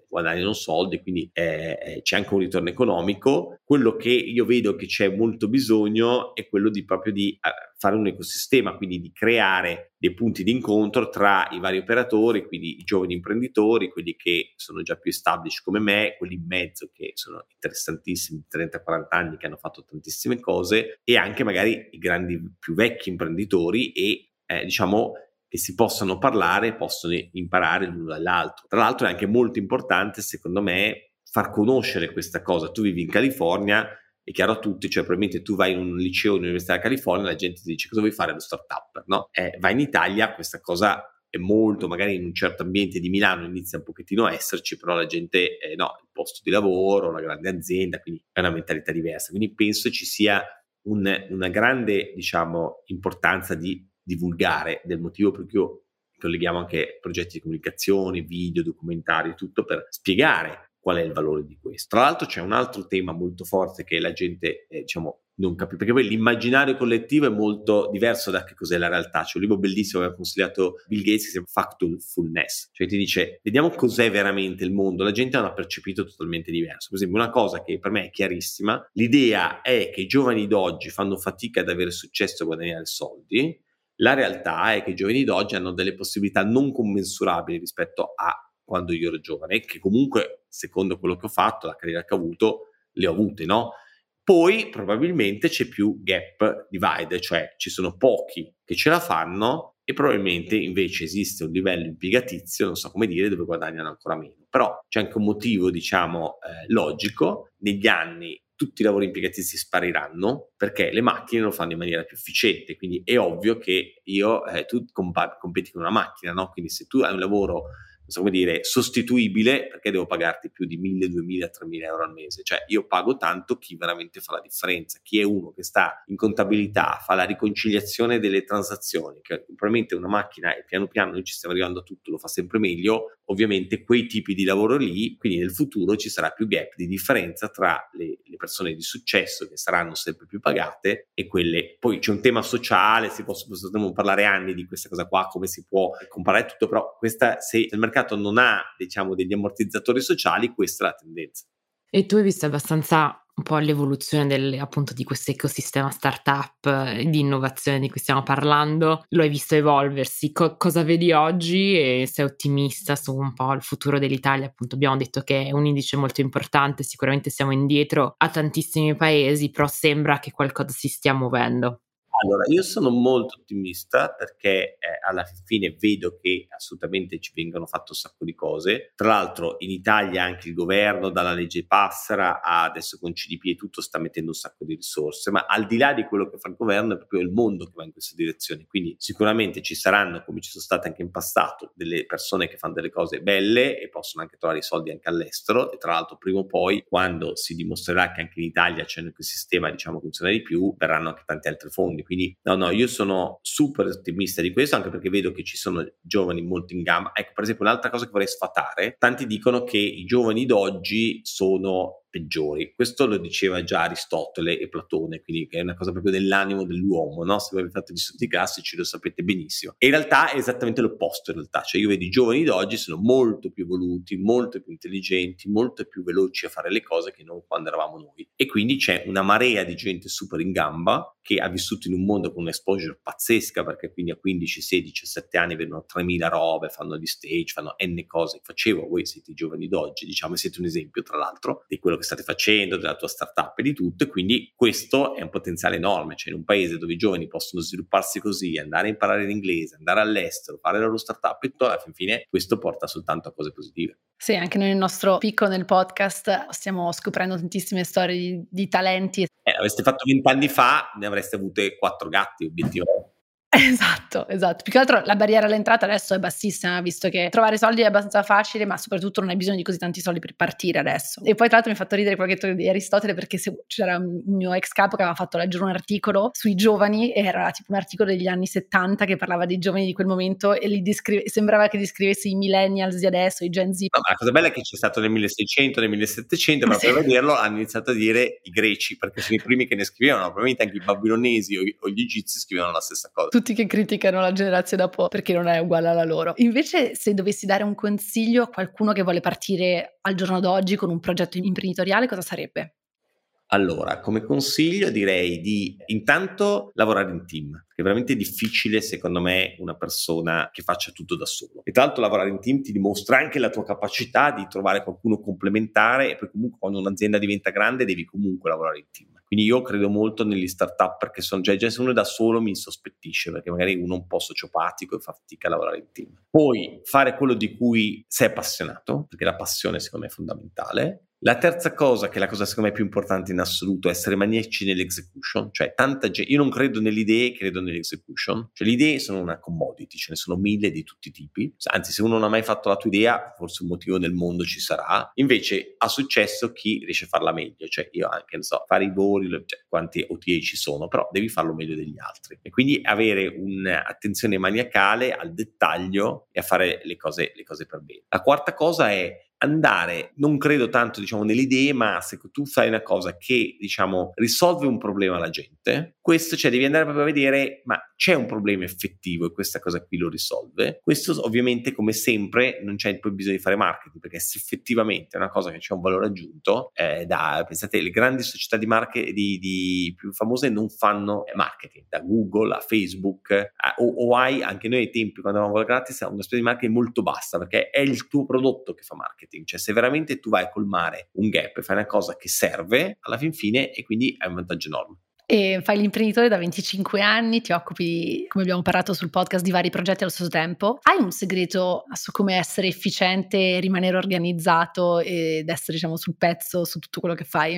guadagnano soldi, quindi eh, eh, c'è anche un ritorno economico. Quello che io vedo che c'è molto bisogno è quello di proprio di uh, fare un ecosistema, quindi di creare dei punti di incontro tra i vari operatori, quindi i giovani imprenditori, quelli che sono già più established come me, quelli in mezzo che sono interessantissimi, 30-40 anni che hanno fatto tantissime cose e anche magari i grandi più vecchi imprenditori e eh, diciamo che si possano parlare, possono imparare l'uno dall'altro. Tra l'altro è anche molto importante, secondo me, far conoscere questa cosa. Tu vivi in California, è chiaro a tutti, cioè probabilmente tu vai in un liceo, un'università della California, la gente ti dice cosa vuoi fare lo startup, no? Eh, vai in Italia, questa cosa è molto, magari in un certo ambiente di Milano inizia un pochettino a esserci, però la gente, eh, no, il posto di lavoro, una grande azienda, quindi è una mentalità diversa. Quindi penso ci sia un, una grande, diciamo, importanza di divulgare, del motivo per cui colleghiamo anche progetti di comunicazione, video, documentari, tutto per spiegare qual è il valore di questo. Tra l'altro c'è un altro tema molto forte che la gente, eh, diciamo, non capisce, perché poi l'immaginario collettivo è molto diverso da che cos'è la realtà. C'è un libro bellissimo che ha consigliato Bill Gates che si chiama Factfulness, cioè ti dice, vediamo cos'è veramente il mondo. La gente ha percepito totalmente diverso. Per esempio, una cosa che per me è chiarissima, l'idea è che i giovani d'oggi fanno fatica ad avere successo e guadagnare soldi, la realtà è che i giovani d'oggi hanno delle possibilità non commensurabili rispetto a quando io ero giovane, che comunque, secondo quello che ho fatto, la carriera che ho avuto, le ho avute, no? Poi probabilmente c'è più gap divide, cioè ci sono pochi che ce la fanno e probabilmente invece esiste un livello impiegatizio, non so come dire, dove guadagnano ancora meno. Però c'è anche un motivo, diciamo, eh, logico. Negli anni tutti i lavori impiegatizi spariranno perché le macchine lo fanno in maniera più efficiente. Quindi è ovvio che io, eh, tu compa- competi con una macchina, no? Quindi se tu hai un lavoro come dire, sostituibile perché devo pagarti più di 1000, 2000, 3000 euro al mese. Cioè io pago tanto chi veramente fa la differenza, chi è uno che sta in contabilità, fa la riconciliazione delle transazioni, che probabilmente una macchina e piano piano noi ci stiamo arrivando a tutto, lo fa sempre meglio, ovviamente quei tipi di lavoro lì, quindi nel futuro ci sarà più gap di differenza tra le, le persone di successo che saranno sempre più pagate e quelle, poi c'è un tema sociale, si potremmo parlare anni di questa cosa qua, come si può comparare tutto, però questa, se il mercato mercato non ha, diciamo, degli ammortizzatori sociali, questa è la tendenza. E tu hai visto abbastanza un po' l'evoluzione del, appunto di questo ecosistema startup eh, di innovazione di cui stiamo parlando, lo hai visto evolversi, Co- cosa vedi oggi e sei ottimista su un po' il futuro dell'Italia? Appunto abbiamo detto che è un indice molto importante, sicuramente siamo indietro a tantissimi paesi, però sembra che qualcosa si stia muovendo. Allora, io sono molto ottimista perché eh, alla fine vedo che assolutamente ci vengono fatte un sacco di cose. Tra l'altro in Italia anche il governo dalla legge Passera a adesso con CDP e tutto sta mettendo un sacco di risorse, ma al di là di quello che fa il governo è proprio il mondo che va in questa direzione. Quindi sicuramente ci saranno, come ci sono state anche in passato, delle persone che fanno delle cose belle e possono anche trovare i soldi anche all'estero e tra l'altro prima o poi quando si dimostrerà che anche in Italia c'è un ecosistema diciamo funziona di più, verranno anche tanti altri fondi quindi no, no, io sono super ottimista di questo, anche perché vedo che ci sono giovani molto in gamba. Ecco, per esempio, un'altra cosa che vorrei sfatare, tanti dicono che i giovani d'oggi sono peggiori. Questo lo diceva già Aristotele e Platone, quindi è una cosa proprio dell'animo dell'uomo, no? Se avete fatto gli studi classici lo sapete benissimo. E in realtà è esattamente l'opposto in realtà, cioè io vedo i giovani d'oggi sono molto più evoluti, molto più intelligenti, molto più veloci a fare le cose che non quando eravamo noi. E quindi c'è una marea di gente super in gamba che ha vissuto in un mondo con un'exposure pazzesca, perché quindi a 15, 16, 17 anni vedono 3000 robe, fanno gli stage, fanno n cose. Facevo, voi siete i giovani d'oggi, diciamo, siete un esempio tra l'altro di quello che state facendo, della tua startup e di tutto, e quindi questo è un potenziale enorme, cioè in un paese dove i giovani possono svilupparsi così, andare a imparare l'inglese, andare all'estero, fare la loro startup e tutto, alla fine questo porta soltanto a cose positive. Sì, anche noi nel nostro picco nel podcast stiamo scoprendo tantissime storie di, di talenti. Eh, aveste fatto vent'anni fa, ne avreste avute quattro gatti, obiettivamente. <laughs> Esatto, esatto. Più che altro la barriera all'entrata adesso è bassissima, visto che trovare soldi è abbastanza facile, ma soprattutto non hai bisogno di così tanti soldi per partire adesso. E poi tra l'altro mi ha fatto ridere quello che di Aristotele perché se, c'era un mio ex capo che aveva fatto leggere un articolo sui giovani, era tipo un articolo degli anni 70 che parlava dei giovani di quel momento e li descrive, sembrava che descrivesse i millennials di adesso, i Gen Z. No, ma la cosa bella è che c'è stato nel 1600, nel 1700, ma sì. per vederlo hanno iniziato a dire i greci, perché sono i primi che ne scrivevano, probabilmente anche i babilonesi o, o gli egizi scrivevano la stessa cosa. Tutti che criticano la generazione dopo perché non è uguale alla loro. Invece, se dovessi dare un consiglio a qualcuno che vuole partire al giorno d'oggi con un progetto imprenditoriale, cosa sarebbe? Allora, come consiglio direi di intanto lavorare in team, che è veramente difficile secondo me una persona che faccia tutto da solo. E tra l'altro lavorare in team ti dimostra anche la tua capacità di trovare qualcuno complementare e poi comunque quando un'azienda diventa grande devi comunque lavorare in team. Quindi io credo molto negli startup perché sono già, già se uno da solo mi insospettisce perché magari uno è un po' sociopatico e fa fatica a lavorare in team. Poi fare quello di cui sei appassionato, perché la passione secondo me è fondamentale. La terza cosa, che è la cosa secondo me più importante in assoluto, è essere maniaci nell'execution, cioè tanta gente, io non credo nelle idee, credo nell'execution, cioè le idee sono una commodity, ce ne sono mille di tutti i tipi, anzi se uno non ha mai fatto la tua idea, forse un motivo nel mondo ci sarà, invece ha successo chi riesce a farla meglio, cioè io anche, non so, fare i voli, cioè, quanti OTA ci sono, però devi farlo meglio degli altri e quindi avere un'attenzione maniacale al dettaglio e a fare le cose, le cose per bene. La quarta cosa è andare, non credo tanto diciamo nelle idee, ma se tu fai una cosa che diciamo risolve un problema alla gente, questo cioè devi andare proprio a vedere ma c'è un problema effettivo e questa cosa qui lo risolve. Questo ovviamente come sempre non c'è poi bisogno di fare marketing perché se effettivamente è una cosa che c'è un valore aggiunto, eh, da, pensate le grandi società di marketing di, di più famose non fanno marketing, da Google a Facebook eh, o, o, hai anche noi ai tempi quando eravamo gratis una spesa di marketing molto bassa perché è il tuo prodotto che fa marketing marketing, cioè se veramente tu vai a colmare un gap e fai una cosa che serve alla fin fine e quindi hai un vantaggio enorme. E fai l'imprenditore da 25 anni, ti occupi, come abbiamo parlato sul podcast, di vari progetti allo stesso tempo. Hai un segreto su come essere efficiente, rimanere organizzato ed essere, diciamo, sul pezzo su tutto quello che fai?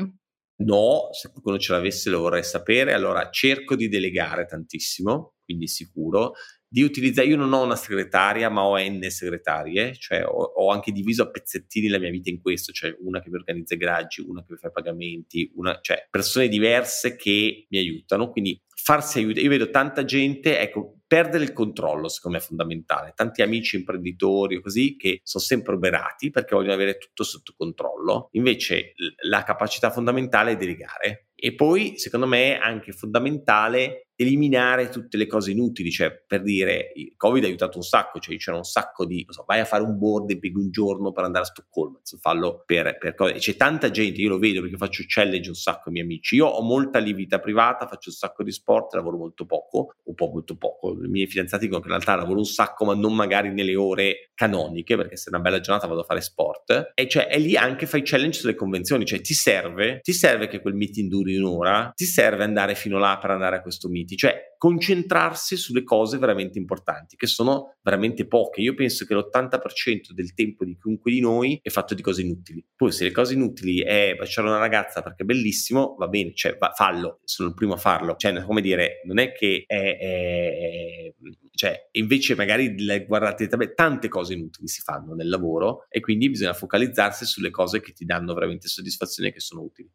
No, se qualcuno ce l'avesse lo vorrei sapere. Allora cerco di delegare tantissimo, quindi sicuro di utilizzare, io non ho una segretaria ma ho n segretarie, cioè ho, ho, anche diviso a pezzettini la mia vita in questo, cioè una che mi organizza i graggi, una che mi fa i pagamenti, una, cioè persone diverse che mi aiutano, quindi farsi aiutare, io vedo tanta gente, ecco, perdere il controllo secondo me è fondamentale, tanti amici imprenditori o così che sono sempre oberati perché vogliono avere tutto sotto controllo, invece la capacità fondamentale è delegare. E poi secondo me è anche fondamentale eliminare tutte le cose inutili, cioè per dire il Covid ha aiutato un sacco, cioè c'era un sacco di, so, vai a fare un board pieghi un giorno per andare a Stoccolma, fallo per, per cose, c'è tanta gente, io lo vedo perché faccio challenge un sacco ai miei amici, io ho molta lì vita privata, faccio un sacco di sport, lavoro molto poco, un po' molto poco, i miei fidanzati dicono che in realtà lavoro un sacco ma non magari nelle ore canoniche, perché se è una bella giornata vado a fare sport, e cioè è lì anche fai challenge sulle convenzioni, cioè ti serve, ti serve che quel meeting duri un'ora, ti serve andare fino là per andare a questo meeting, cioè concentrarsi sulle cose veramente importanti, che sono veramente poche. Io penso che l'80% del tempo di chiunque di noi è fatto di cose inutili. Poi se le cose inutili è baciare una ragazza perché è bellissimo, va bene, cioè va, fallo, sono il primo a farlo. Cioè, come dire, non è che è, è, cioè, invece magari guardate tante cose inutili si fanno nel lavoro e quindi bisogna focalizzarsi sulle cose che ti danno veramente soddisfazione e che sono utili.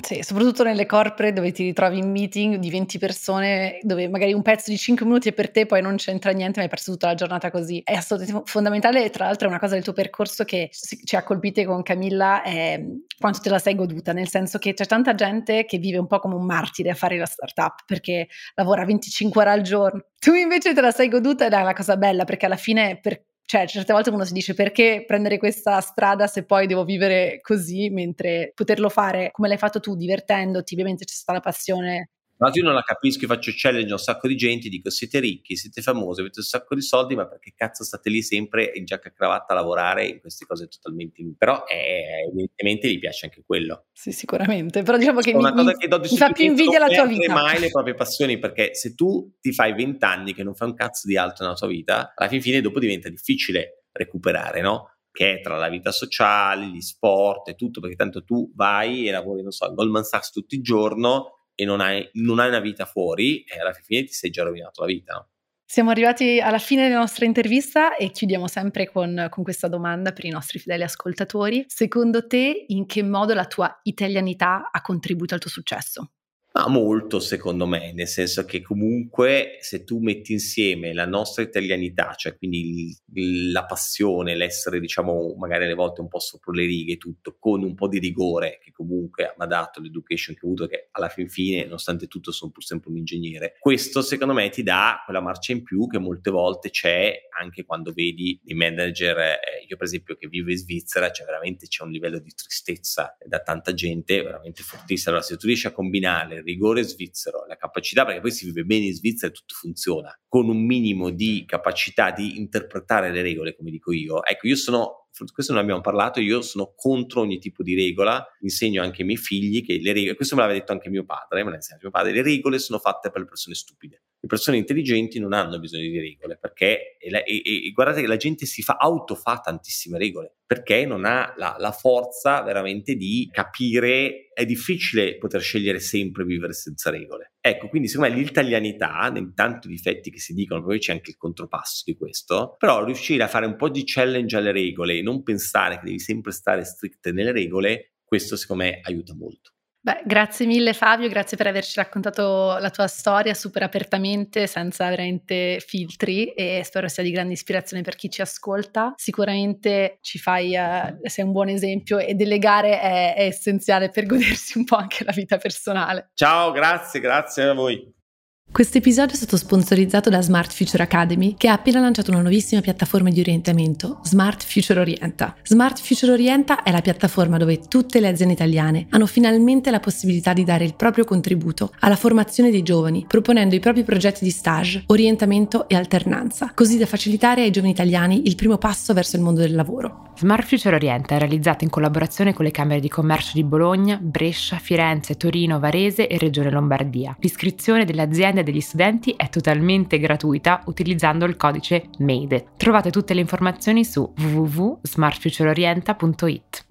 Sì, soprattutto nelle corporate dove ti ritrovi in meeting di 20 persone, dove magari un pezzo di 5 minuti è per te, poi non c'entra niente, ma hai perso tutta la giornata così. È assolutamente fondamentale, tra l'altro è una cosa del tuo percorso che ci ha colpite con Camilla, è quanto te la sei goduta, nel senso che c'è tanta gente che vive un po' come un martire a fare la startup, perché lavora 25 ore al giorno. Tu invece te la sei goduta ed è la cosa bella, perché alla fine per cioè, certe volte uno si dice perché prendere questa strada se poi devo vivere così, mentre poterlo fare come l'hai fatto tu, divertendoti, ovviamente c'è stata la passione ma io non la capisco, io faccio challenge a un sacco di gente, dico siete ricchi, siete famosi, avete un sacco di soldi, ma perché cazzo state lì sempre in giacca e cravatta a lavorare in queste cose totalmente inutili? Però eh, evidentemente gli piace anche quello. Sì, sicuramente, però diciamo che, mi, che mi fa più invidia la tua vita. Mai le proprie passioni, perché se tu ti fai vent'anni che non fai un cazzo di altro nella tua vita, alla fine dopo diventa difficile recuperare, no? che è tra la vita sociale, gli sport e tutto, perché tanto tu vai e lavori, non so, a Goldman Sachs tutto il giorno e non hai, non hai una vita fuori e alla fine ti sei già rovinato la vita. No? Siamo arrivati alla fine della nostra intervista e chiudiamo sempre con, con, questa domanda per i nostri fedeli ascoltatori. Secondo te, in che modo la tua italianità ha contribuito al tuo successo? Ma molto secondo me, nel senso che comunque se tu metti insieme la nostra italianità, cioè quindi il, la passione, l'essere diciamo magari alle volte un po' sopra le righe tutto, con un po' di rigore che comunque mi ha dato l'education che ho avuto, che alla fin fine nonostante tutto sono pur sempre un ingegnere, questo secondo me ti dà quella marcia in più che molte volte c'è anche quando vedi i manager, eh, io per esempio che vivo in Svizzera, cioè veramente c'è un livello di tristezza da tanta gente veramente fortissimo. Allora se tu riesci a combinare rigore svizzero, la capacità, perché poi si vive bene in Svizzera e tutto funziona, con un minimo di capacità di interpretare le regole, come dico io. Ecco, io sono questo non abbiamo parlato, io sono contro ogni tipo di regola, insegno anche ai miei figli che le regole, questo me l'aveva detto anche mio padre, me l'ha insegnato mio padre, le regole sono fatte per le persone stupide. Le persone intelligenti non hanno bisogno di regole perché, e, e, e guardate che la gente si fa, autofa tantissime regole perché non ha la, la, forza veramente di capire, è difficile poter scegliere sempre vivere senza regole. Ecco, quindi secondo me l'italianità, nei tanti difetti che si dicono, poi c'è anche il contropasso di questo, però riuscire a fare un po' di challenge alle regole e non pensare che devi sempre stare stritte nelle regole, questo secondo me aiuta molto. Beh, grazie mille Fabio, grazie per averci raccontato la tua storia super apertamente, senza veramente filtri e spero sia di grande ispirazione per chi ci ascolta. Sicuramente ci fai, uh, sei un buon esempio e delegare è, è essenziale per godersi un po' anche la vita personale. Ciao, grazie, grazie a voi. Questo episodio è stato sponsorizzato da Smart Future Academy, che ha appena lanciato una nuovissima piattaforma di orientamento, Smart Future Orienta. Smart Future Orienta è la piattaforma dove tutte le aziende italiane hanno finalmente la possibilità di dare il proprio contributo alla formazione dei giovani, proponendo i propri progetti di stage, orientamento e alternanza, così da facilitare ai giovani italiani il primo passo verso il mondo del lavoro. Smart Future Orienta è realizzato in collaborazione con le Camere di Commercio di Bologna, Brescia, Firenze, Torino, Varese e Regione Lombardia. L'iscrizione delle aziende e degli studenti è totalmente gratuita utilizzando il codice MADE. Trovate tutte le informazioni su www.smartfutureorienta.it.